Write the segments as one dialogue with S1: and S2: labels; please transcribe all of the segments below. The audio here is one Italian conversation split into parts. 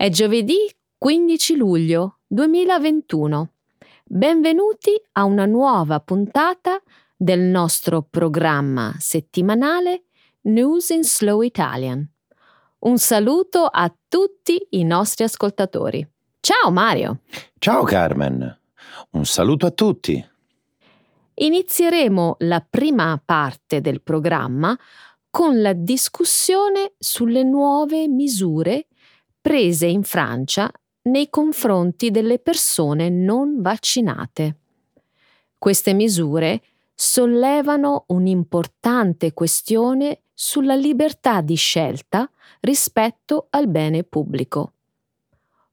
S1: È giovedì 15 luglio 2021. Benvenuti a una nuova puntata del nostro programma settimanale News in Slow Italian. Un saluto a tutti i nostri ascoltatori. Ciao Mario.
S2: Ciao Carmen. Un saluto a tutti.
S1: Inizieremo la prima parte del programma con la discussione sulle nuove misure prese in Francia nei confronti delle persone non vaccinate. Queste misure sollevano un'importante questione sulla libertà di scelta rispetto al bene pubblico.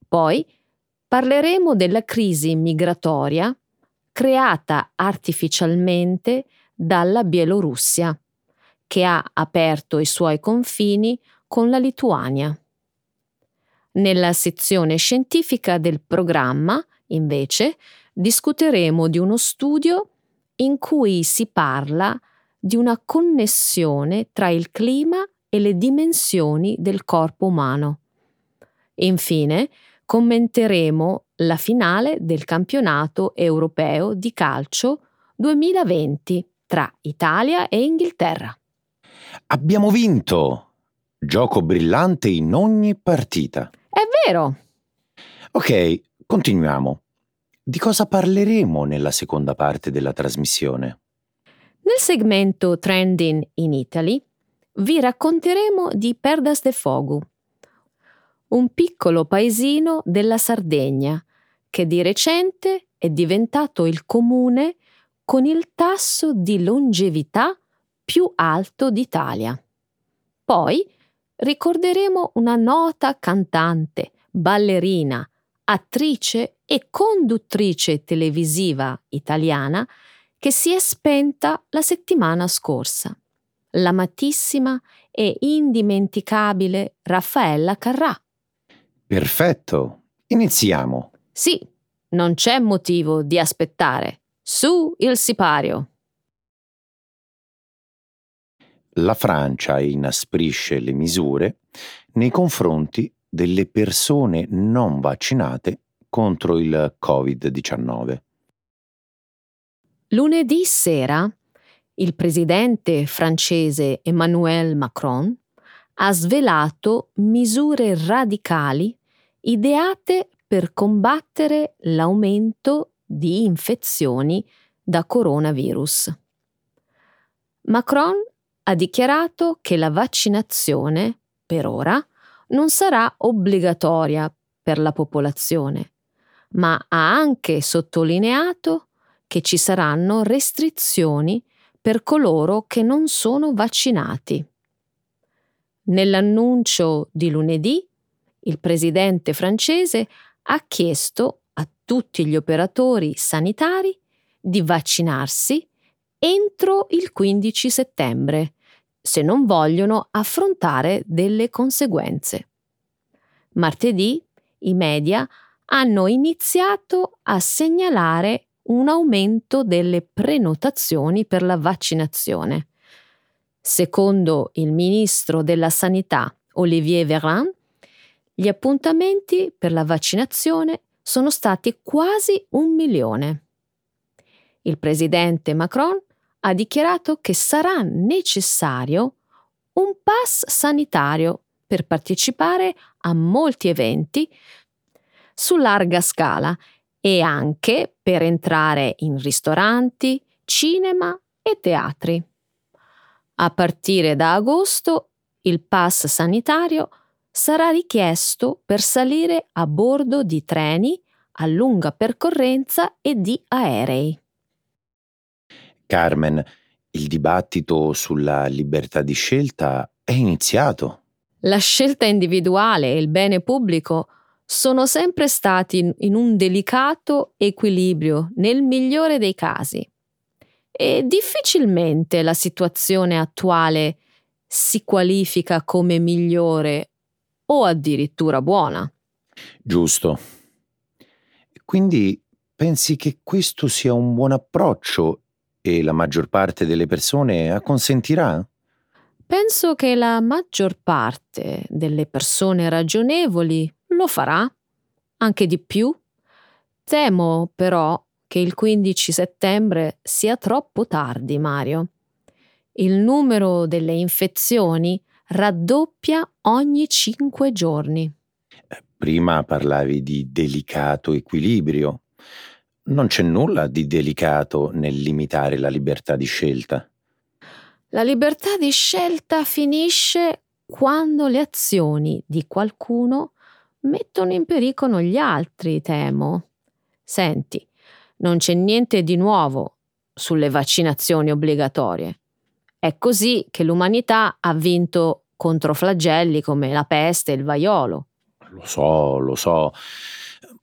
S1: Poi parleremo della crisi migratoria creata artificialmente dalla Bielorussia, che ha aperto i suoi confini con la Lituania. Nella sezione scientifica del programma, invece, discuteremo di uno studio in cui si parla di una connessione tra il clima e le dimensioni del corpo umano. Infine, commenteremo la finale del campionato europeo di calcio 2020 tra Italia e Inghilterra.
S2: Abbiamo vinto! Gioco brillante in ogni partita.
S1: È vero.
S2: Ok, continuiamo. Di cosa parleremo nella seconda parte della trasmissione?
S1: Nel segmento Trending in Italy vi racconteremo di Perdas de Fogu, un piccolo paesino della Sardegna che di recente è diventato il comune con il tasso di longevità più alto d'Italia. Poi ricorderemo una nota cantante, ballerina, attrice e conduttrice televisiva italiana che si è spenta la settimana scorsa, l'amatissima e indimenticabile Raffaella Carrà.
S2: Perfetto, iniziamo.
S1: Sì, non c'è motivo di aspettare. Su il sipario
S2: la Francia inasprisce le misure nei confronti delle persone non vaccinate contro il Covid-19.
S1: Lunedì sera il presidente francese Emmanuel Macron ha svelato misure radicali ideate per combattere l'aumento di infezioni da coronavirus. Macron ha dichiarato che la vaccinazione, per ora, non sarà obbligatoria per la popolazione, ma ha anche sottolineato che ci saranno restrizioni per coloro che non sono vaccinati. Nell'annuncio di lunedì, il presidente francese ha chiesto a tutti gli operatori sanitari di vaccinarsi entro il 15 settembre se non vogliono affrontare delle conseguenze. Martedì i media hanno iniziato a segnalare un aumento delle prenotazioni per la vaccinazione. Secondo il ministro della Sanità Olivier Véran, gli appuntamenti per la vaccinazione sono stati quasi un milione. Il presidente Macron ha dichiarato che sarà necessario un pass sanitario per partecipare a molti eventi su larga scala e anche per entrare in ristoranti, cinema e teatri. A partire da agosto il pass sanitario sarà richiesto per salire a bordo di treni a lunga percorrenza e di aerei.
S2: Carmen, il dibattito sulla libertà di scelta è iniziato.
S1: La scelta individuale e il bene pubblico sono sempre stati in un delicato equilibrio nel migliore dei casi. E difficilmente la situazione attuale si qualifica come migliore o addirittura buona.
S2: Giusto. Quindi pensi che questo sia un buon approccio e la maggior parte delle persone acconsentirà?
S1: Penso che la maggior parte delle persone ragionevoli lo farà, anche di più. Temo però che il 15 settembre sia troppo tardi, Mario. Il numero delle infezioni raddoppia ogni cinque giorni.
S2: Prima parlavi di delicato equilibrio. Non c'è nulla di delicato nel limitare la libertà di scelta.
S1: La libertà di scelta finisce quando le azioni di qualcuno mettono in pericolo gli altri, temo. Senti, non c'è niente di nuovo sulle vaccinazioni obbligatorie. È così che l'umanità ha vinto contro flagelli come la peste e il vaiolo.
S2: Lo so, lo so.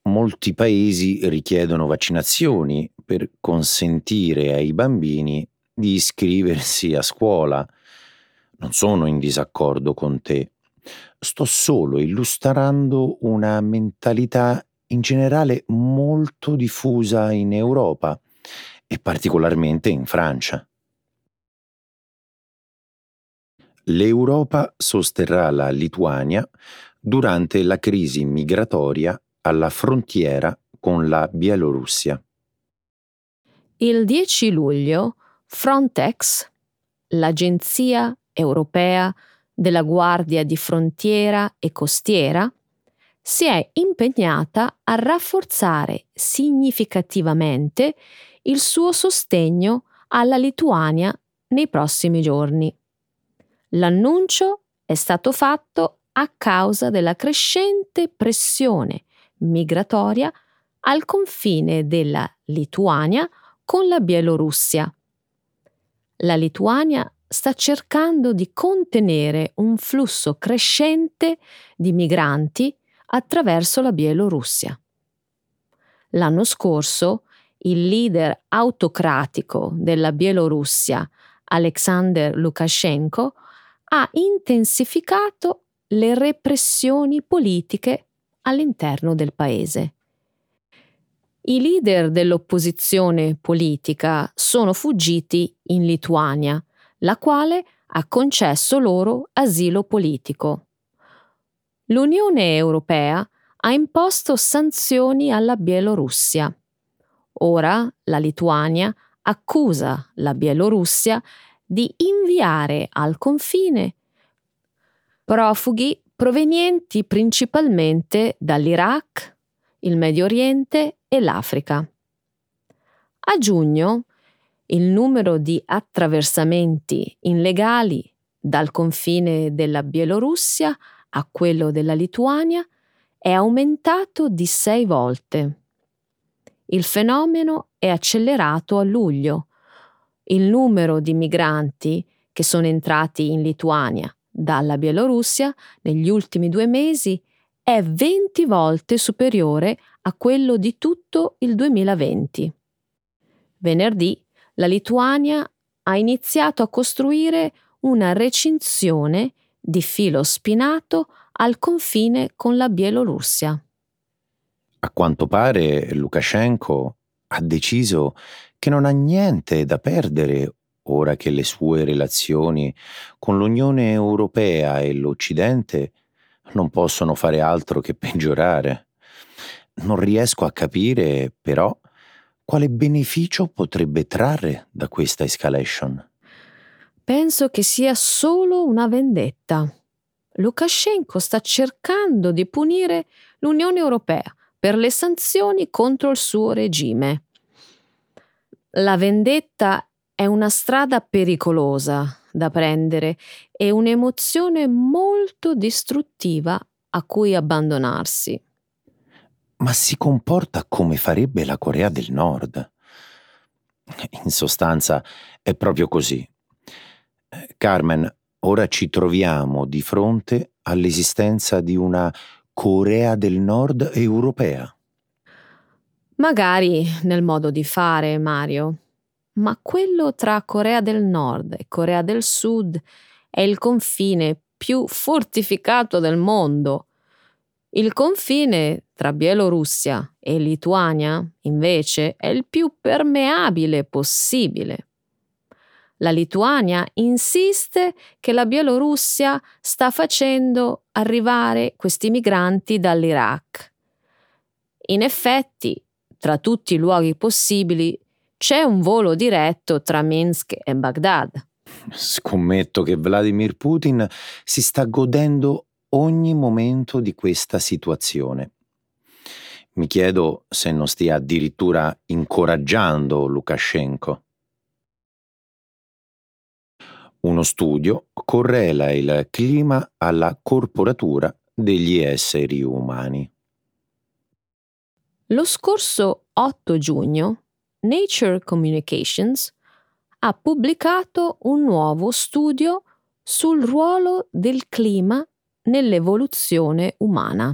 S2: Molti paesi richiedono vaccinazioni per consentire ai bambini di iscriversi a scuola. Non sono in disaccordo con te. Sto solo illustrando una mentalità in generale molto diffusa in Europa e particolarmente in Francia. L'Europa sosterrà la Lituania durante la crisi migratoria alla frontiera con la Bielorussia.
S1: Il 10 luglio Frontex, l'Agenzia europea della Guardia di Frontiera e Costiera, si è impegnata a rafforzare significativamente il suo sostegno alla Lituania nei prossimi giorni. L'annuncio è stato fatto a causa della crescente pressione migratoria al confine della Lituania con la Bielorussia. La Lituania sta cercando di contenere un flusso crescente di migranti attraverso la Bielorussia. L'anno scorso il leader autocratico della Bielorussia, Alexander Lukashenko, ha intensificato le repressioni politiche all'interno del paese. I leader dell'opposizione politica sono fuggiti in Lituania, la quale ha concesso loro asilo politico. L'Unione Europea ha imposto sanzioni alla Bielorussia. Ora la Lituania accusa la Bielorussia di inviare al confine profughi provenienti principalmente dall'Iraq, il Medio Oriente e l'Africa. A giugno il numero di attraversamenti illegali dal confine della Bielorussia a quello della Lituania è aumentato di sei volte. Il fenomeno è accelerato a luglio, il numero di migranti che sono entrati in Lituania dalla Bielorussia negli ultimi due mesi è 20 volte superiore a quello di tutto il 2020. Venerdì la Lituania ha iniziato a costruire una recinzione di filo spinato al confine con la Bielorussia.
S2: A quanto pare Lukashenko ha deciso che non ha niente da perdere ora che le sue relazioni con l'Unione Europea e l'Occidente non possono fare altro che peggiorare. Non riesco a capire, però, quale beneficio potrebbe trarre da questa escalation.
S1: Penso che sia solo una vendetta. Lukashenko sta cercando di punire l'Unione Europea per le sanzioni contro il suo regime. La vendetta è una strada pericolosa da prendere e un'emozione molto distruttiva a cui abbandonarsi.
S2: Ma si comporta come farebbe la Corea del Nord. In sostanza è proprio così. Carmen, ora ci troviamo di fronte all'esistenza di una Corea del Nord europea.
S1: Magari nel modo di fare, Mario, ma quello tra Corea del Nord e Corea del Sud è il confine più fortificato del mondo. Il confine tra Bielorussia e Lituania, invece, è il più permeabile possibile. La Lituania insiste che la Bielorussia sta facendo arrivare questi migranti dall'Iraq. In effetti, tra tutti i luoghi possibili, c'è un volo diretto tra Minsk e Baghdad.
S2: Scommetto che Vladimir Putin si sta godendo ogni momento di questa situazione. Mi chiedo se non stia addirittura incoraggiando Lukashenko. Uno studio correla il clima alla corporatura degli esseri umani.
S1: Lo scorso 8 giugno Nature Communications ha pubblicato un nuovo studio sul ruolo del clima nell'evoluzione umana.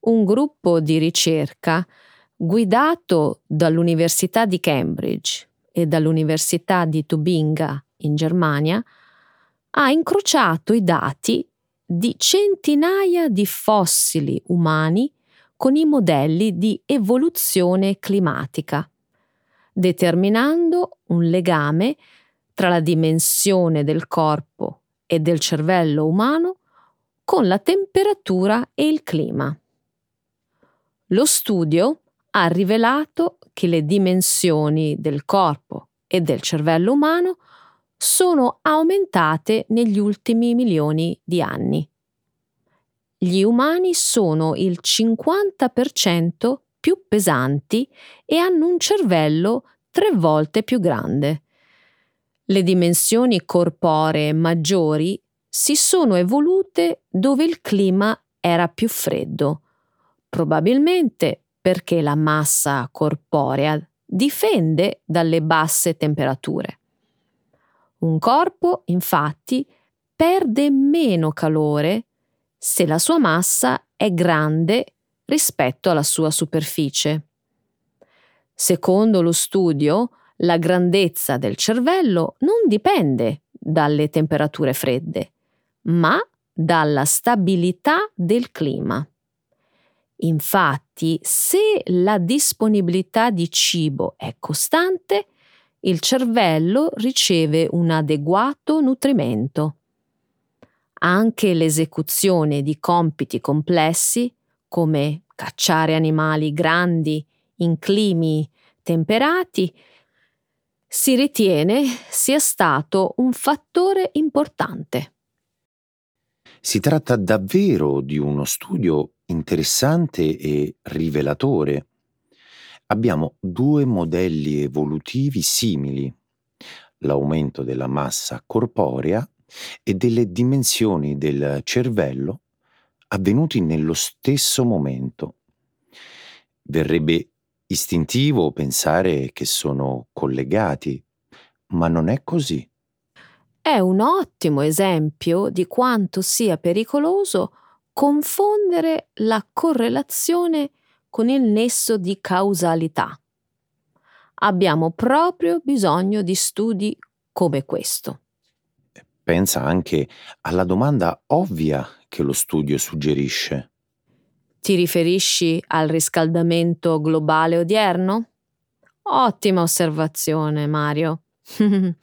S1: Un gruppo di ricerca guidato dall'Università di Cambridge e dall'Università di Tubinga in Germania ha incrociato i dati di centinaia di fossili umani con i modelli di evoluzione climatica, determinando un legame tra la dimensione del corpo e del cervello umano con la temperatura e il clima. Lo studio ha rivelato che le dimensioni del corpo e del cervello umano sono aumentate negli ultimi milioni di anni. Gli umani sono il 50% più pesanti e hanno un cervello tre volte più grande. Le dimensioni corporee maggiori si sono evolute dove il clima era più freddo, probabilmente perché la massa corporea difende dalle basse temperature. Un corpo, infatti, perde meno calore se la sua massa è grande rispetto alla sua superficie. Secondo lo studio, la grandezza del cervello non dipende dalle temperature fredde, ma dalla stabilità del clima. Infatti, se la disponibilità di cibo è costante, il cervello riceve un adeguato nutrimento. Anche l'esecuzione di compiti complessi, come cacciare animali grandi in climi temperati, si ritiene sia stato un fattore importante.
S2: Si tratta davvero di uno studio interessante e rivelatore abbiamo due modelli evolutivi simili, l'aumento della massa corporea e delle dimensioni del cervello avvenuti nello stesso momento. Verrebbe istintivo pensare che sono collegati, ma non è così.
S1: È un ottimo esempio di quanto sia pericoloso confondere la correlazione con il nesso di causalità. Abbiamo proprio bisogno di studi come questo.
S2: Pensa anche alla domanda ovvia che lo studio suggerisce.
S1: Ti riferisci al riscaldamento globale odierno? Ottima osservazione, Mario.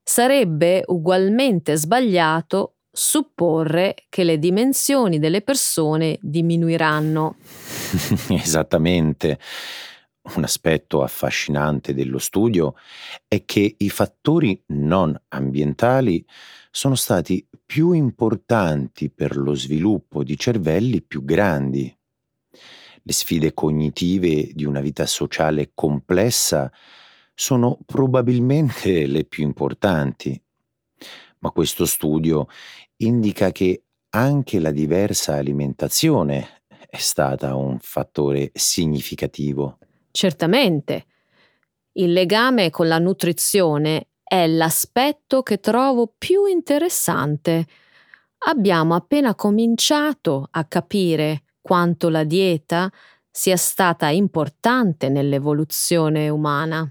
S1: Sarebbe ugualmente sbagliato supporre che le dimensioni delle persone diminuiranno.
S2: Esattamente. Un aspetto affascinante dello studio è che i fattori non ambientali sono stati più importanti per lo sviluppo di cervelli più grandi. Le sfide cognitive di una vita sociale complessa sono probabilmente le più importanti ma questo studio indica che anche la diversa alimentazione è stata un fattore significativo.
S1: Certamente. Il legame con la nutrizione è l'aspetto che trovo più interessante. Abbiamo appena cominciato a capire quanto la dieta sia stata importante nell'evoluzione umana.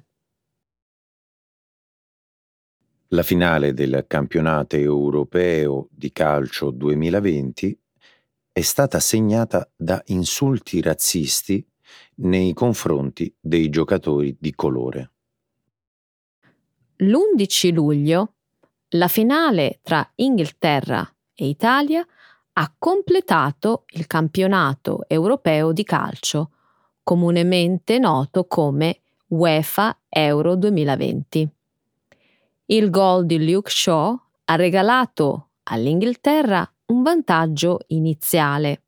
S2: La finale del campionato europeo di calcio 2020 è stata segnata da insulti razzisti nei confronti dei giocatori di colore.
S1: L'11 luglio la finale tra Inghilterra e Italia ha completato il campionato europeo di calcio, comunemente noto come UEFA Euro 2020. Il gol di Luke Shaw ha regalato all'Inghilterra un vantaggio iniziale.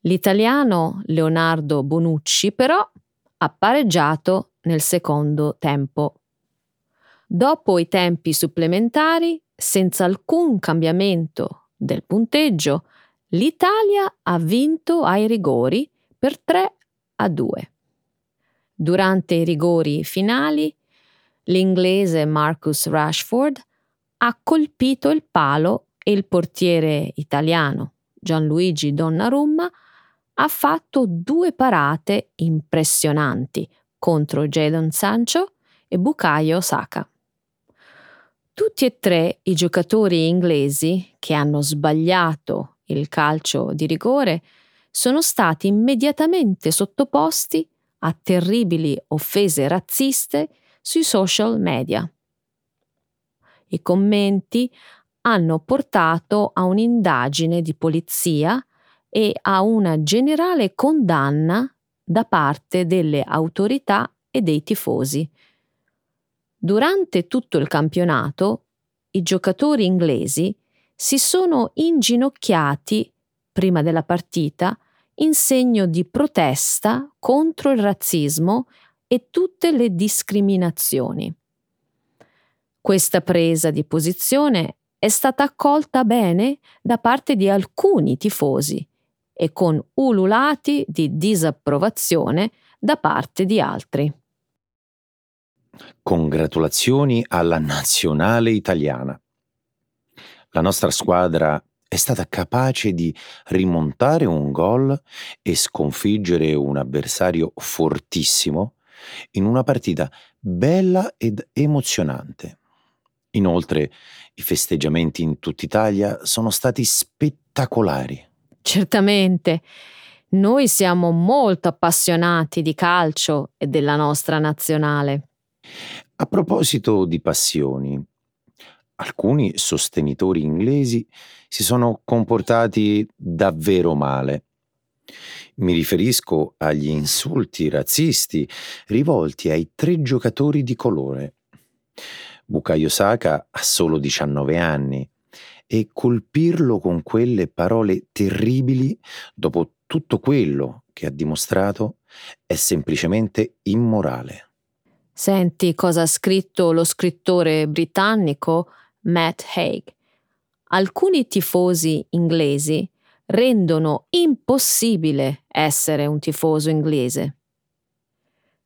S1: L'italiano Leonardo Bonucci però ha pareggiato nel secondo tempo. Dopo i tempi supplementari, senza alcun cambiamento del punteggio, l'Italia ha vinto ai rigori per 3 a 2. Durante i rigori finali, l'inglese Marcus Rashford ha colpito il palo e il portiere italiano Gianluigi Donnarumma ha fatto due parate impressionanti contro Jadon Sancho e Bukayo Saka. Tutti e tre i giocatori inglesi che hanno sbagliato il calcio di rigore sono stati immediatamente sottoposti a terribili offese razziste sui social media. I commenti hanno portato a un'indagine di polizia e a una generale condanna da parte delle autorità e dei tifosi. Durante tutto il campionato, i giocatori inglesi si sono inginocchiati prima della partita in segno di protesta contro il razzismo e tutte le discriminazioni. Questa presa di posizione è stata accolta bene da parte di alcuni tifosi e con ululati di disapprovazione da parte di altri.
S2: Congratulazioni alla nazionale italiana. La nostra squadra è stata capace di rimontare un gol e sconfiggere un avversario fortissimo in una partita bella ed emozionante. Inoltre, i festeggiamenti in tutta Italia sono stati spettacolari.
S1: Certamente. Noi siamo molto appassionati di calcio e della nostra nazionale.
S2: A proposito di passioni, alcuni sostenitori inglesi si sono comportati davvero male. Mi riferisco agli insulti razzisti rivolti ai tre giocatori di colore. Bukayo Saka ha solo 19 anni e colpirlo con quelle parole terribili dopo tutto quello che ha dimostrato è semplicemente immorale.
S1: Senti cosa ha scritto lo scrittore britannico Matt Haig. Alcuni tifosi inglesi rendono impossibile essere un tifoso inglese.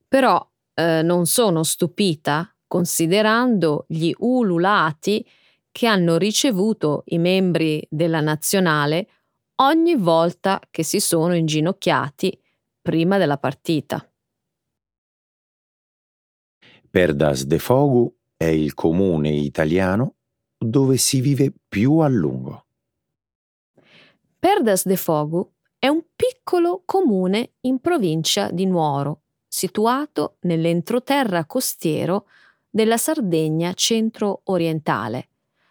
S1: Però eh, non sono stupita considerando gli ululati che hanno ricevuto i membri della nazionale ogni volta che si sono inginocchiati prima della partita.
S2: Perdas de Fogu è il comune italiano dove si vive più a lungo.
S1: Perdas de Fogu è un piccolo comune in provincia di Nuoro, situato nell'entroterra costiero della Sardegna centro-orientale,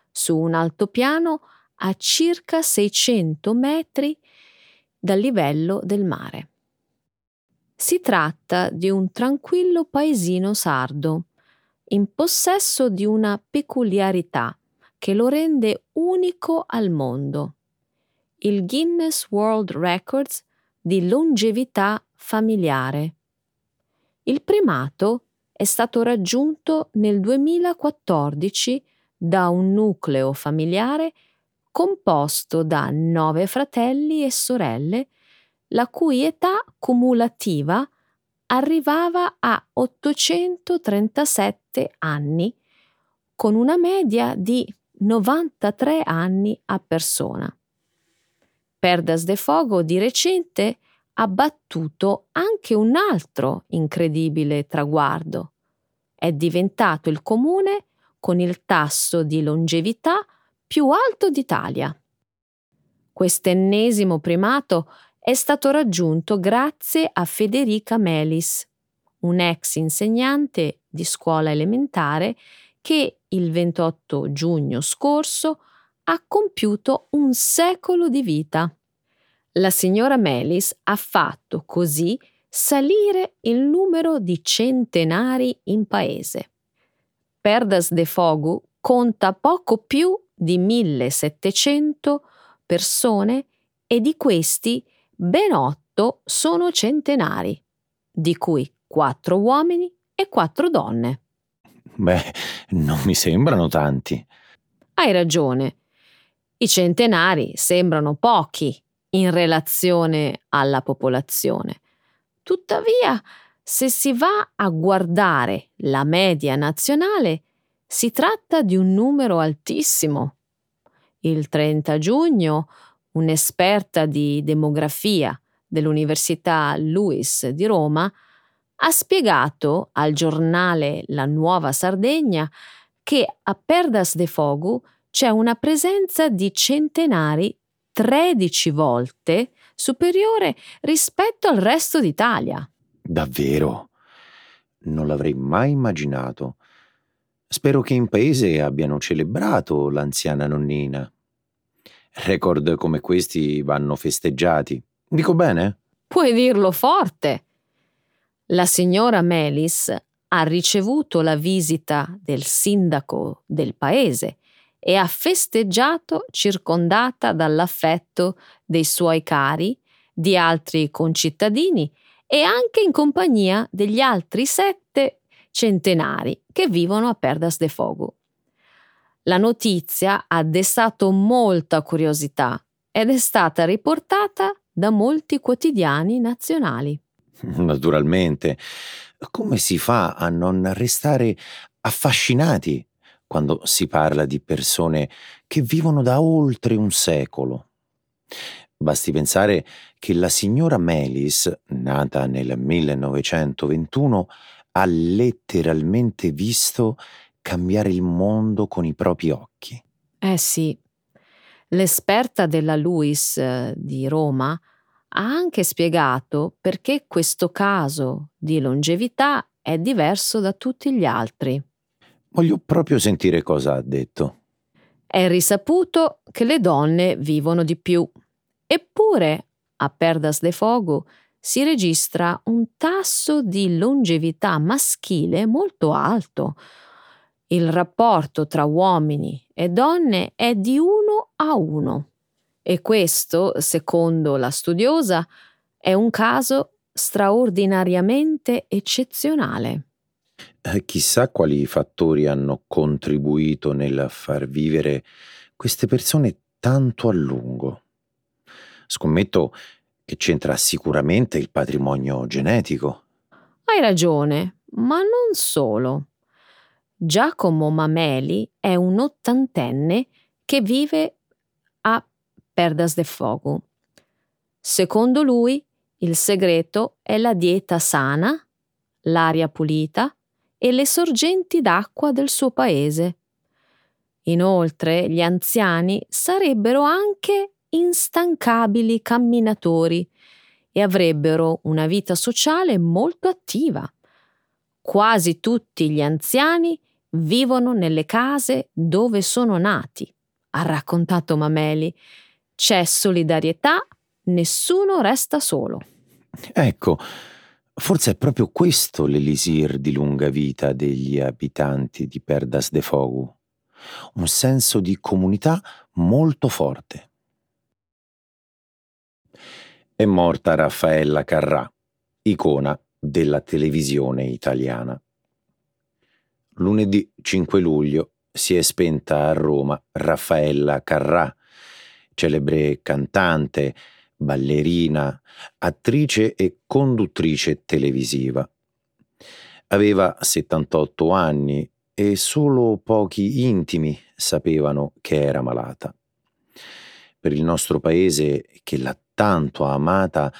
S1: su un altopiano a circa 600 metri dal livello del mare. Si tratta di un tranquillo paesino sardo, in possesso di una peculiarità che lo rende unico al mondo. Il Guinness World Records di longevità familiare. Il primato è stato raggiunto nel 2014 da un nucleo familiare composto da nove fratelli e sorelle, la cui età cumulativa arrivava a 837 anni, con una media di 93 anni a persona. Perdas de Fogo di recente ha battuto anche un altro incredibile traguardo. È diventato il comune con il tasso di longevità più alto d'Italia. Quest'ennesimo primato è stato raggiunto grazie a Federica Melis, un ex insegnante di scuola elementare che il 28 giugno scorso ha compiuto un secolo di vita. La signora Melis ha fatto così salire il numero di centenari in paese. Perdas de Fogu conta poco più di 1700 persone e di questi ben otto sono centenari, di cui quattro uomini e quattro donne.
S2: Beh, non mi sembrano tanti.
S1: Hai ragione. I centenari sembrano pochi in relazione alla popolazione. Tuttavia, se si va a guardare la media nazionale, si tratta di un numero altissimo. Il 30 giugno, un'esperta di demografia dell'Università Luis di Roma ha spiegato al giornale La Nuova Sardegna che a Perdas de Fogu c'è una presenza di centenari 13 volte superiore rispetto al resto d'Italia.
S2: Davvero? Non l'avrei mai immaginato. Spero che in paese abbiano celebrato l'anziana nonnina. Record come questi vanno festeggiati. Dico bene?
S1: Puoi dirlo forte. La signora Melis ha ricevuto la visita del sindaco del paese e ha festeggiato circondata dall'affetto dei suoi cari, di altri concittadini e anche in compagnia degli altri sette centenari che vivono a Perdas de Fogo. La notizia ha destato molta curiosità ed è stata riportata da molti quotidiani nazionali.
S2: Naturalmente. Come si fa a non restare affascinati quando si parla di persone che vivono da oltre un secolo? Basti pensare che la signora Melis, nata nel 1921, ha letteralmente visto cambiare il mondo con i propri occhi.
S1: Eh sì, l'esperta della Luis eh, di Roma ha anche spiegato perché questo caso di longevità è diverso da tutti gli altri.
S2: Voglio proprio sentire cosa ha detto.
S1: È risaputo che le donne vivono di più, eppure a Perdas de Fogo si registra un tasso di longevità maschile molto alto. Il rapporto tra uomini e donne è di uno a uno. E questo, secondo la studiosa, è un caso straordinariamente eccezionale.
S2: Eh, chissà quali fattori hanno contribuito nel far vivere queste persone tanto a lungo. Scommetto che c'entra sicuramente il patrimonio genetico.
S1: Hai ragione, ma non solo. Giacomo Mameli è un ottantenne che vive a Perdas de Fogo. Secondo lui, il segreto è la dieta sana, l'aria pulita e le sorgenti d'acqua del suo paese. Inoltre, gli anziani sarebbero anche instancabili camminatori e avrebbero una vita sociale molto attiva. Quasi tutti gli anziani vivono nelle case dove sono nati, ha raccontato Mameli, c'è solidarietà, nessuno resta solo.
S2: Ecco, forse è proprio questo l'elisir di lunga vita degli abitanti di Perdas de Fogu. Un senso di comunità molto forte. È morta Raffaella Carrà, icona della televisione italiana. Lunedì 5 luglio si è spenta a Roma Raffaella Carrà, celebre cantante, ballerina, attrice e conduttrice televisiva. Aveva 78 anni e solo pochi intimi sapevano che era malata. Per il nostro paese, che l'ha tanto amata,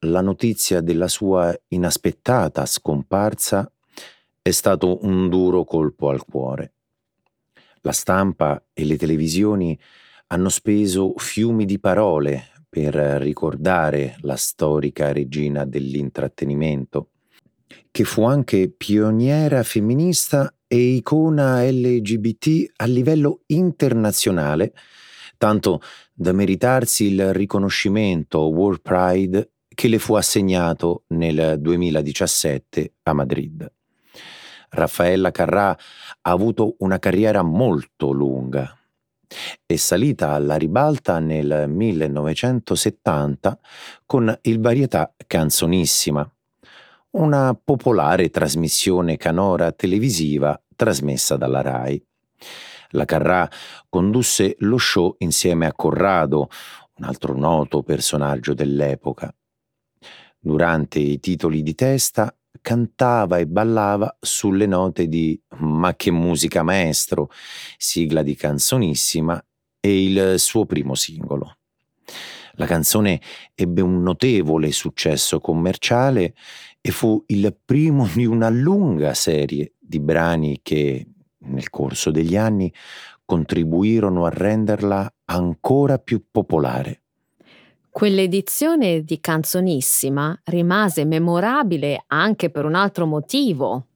S2: la notizia della sua inaspettata scomparsa è stato un duro colpo al cuore. La stampa e le televisioni hanno speso fiumi di parole per ricordare la storica regina dell'intrattenimento. che fu anche pioniera femminista e icona LGBT a livello internazionale, tanto da meritarsi il riconoscimento World Pride che le fu assegnato nel 2017 a Madrid. Raffaella Carrà ha avuto una carriera molto lunga. È salita alla ribalta nel 1970 con il varietà Canzonissima, una popolare trasmissione canora televisiva trasmessa dalla RAI. La Carrà condusse lo show insieme a Corrado, un altro noto personaggio dell'epoca. Durante i titoli di testa cantava e ballava sulle note di Ma che musica maestro, sigla di Canzonissima e il suo primo singolo. La canzone ebbe un notevole successo commerciale e fu il primo di una lunga serie di brani che, nel corso degli anni, contribuirono a renderla ancora più popolare.
S1: Quell'edizione di Canzonissima rimase memorabile anche per un altro motivo.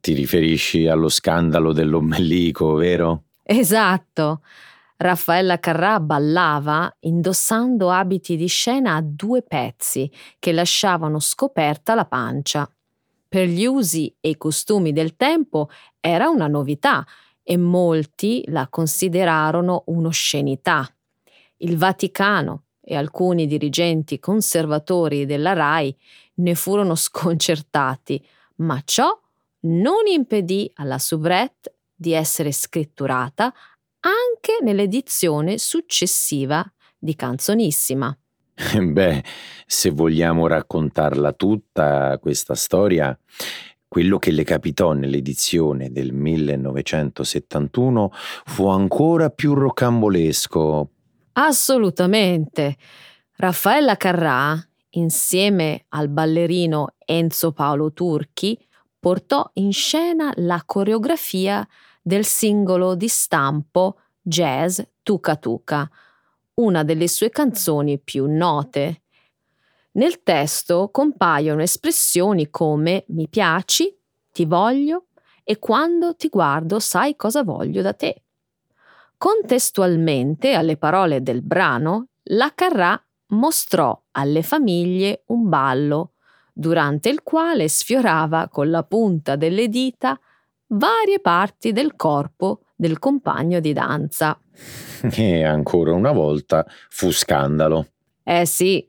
S2: Ti riferisci allo scandalo dell'ombelico, vero?
S1: Esatto. Raffaella Carrà ballava indossando abiti di scena a due pezzi che lasciavano scoperta la pancia. Per gli usi e i costumi del tempo era una novità e molti la considerarono un'oscenità. Il Vaticano, e alcuni dirigenti conservatori della RAI ne furono sconcertati, ma ciò non impedì alla soubrette di essere scritturata anche nell'edizione successiva di Canzonissima.
S2: Beh, se vogliamo raccontarla tutta questa storia, quello che le capitò nell'edizione del 1971 fu ancora più rocambolesco
S1: Assolutamente. Raffaella Carrà, insieme al ballerino Enzo Paolo Turchi, portò in scena la coreografia del singolo di stampo jazz Tuca Tuca, una delle sue canzoni più note. Nel testo compaiono espressioni come mi piaci, ti voglio e quando ti guardo sai cosa voglio da te. Contestualmente alle parole del brano, la Carrà mostrò alle famiglie un ballo, durante il quale sfiorava con la punta delle dita varie parti del corpo del compagno di danza.
S2: E ancora una volta fu scandalo.
S1: Eh sì,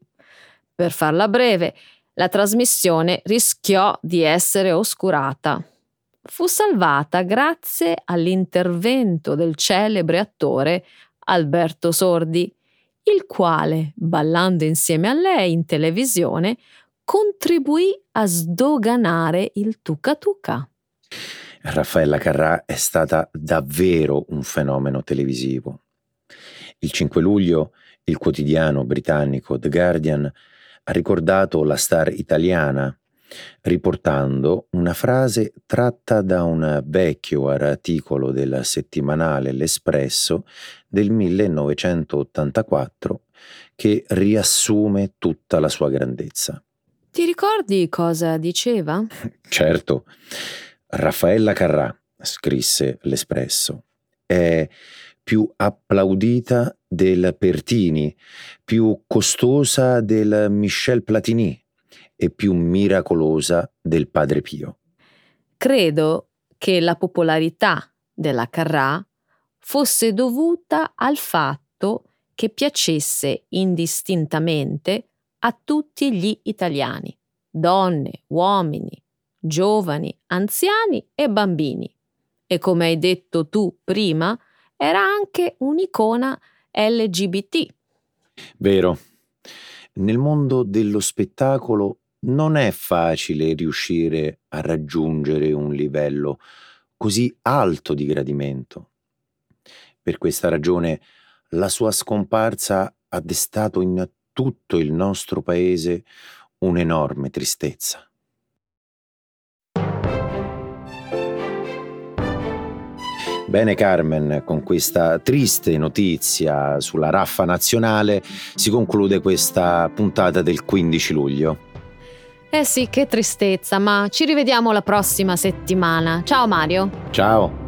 S1: per farla breve, la trasmissione rischiò di essere oscurata fu salvata grazie all'intervento del celebre attore Alberto Sordi, il quale, ballando insieme a lei in televisione, contribuì a sdoganare il Tuca Tuca.
S2: Raffaella Carrà è stata davvero un fenomeno televisivo. Il 5 luglio il quotidiano britannico The Guardian ha ricordato la star italiana riportando una frase tratta da un vecchio articolo del settimanale L'Espresso del 1984 che riassume tutta la sua grandezza.
S1: Ti ricordi cosa diceva?
S2: Certo. Raffaella Carrà, scrisse L'Espresso, è più applaudita del Pertini, più costosa del Michel Platini, e più miracolosa del Padre Pio.
S1: Credo che la popolarità della Carrà fosse dovuta al fatto che piacesse indistintamente a tutti gli italiani, donne, uomini, giovani, anziani e bambini. E come hai detto tu prima, era anche un'icona LGBT.
S2: Vero. Nel mondo dello spettacolo non è facile riuscire a raggiungere un livello così alto di gradimento. Per questa ragione la sua scomparsa ha destato in tutto il nostro paese un'enorme tristezza. Bene Carmen, con questa triste notizia sulla raffa nazionale si conclude questa puntata del 15 luglio.
S1: Eh sì, che tristezza, ma ci rivediamo la prossima settimana. Ciao Mario.
S2: Ciao.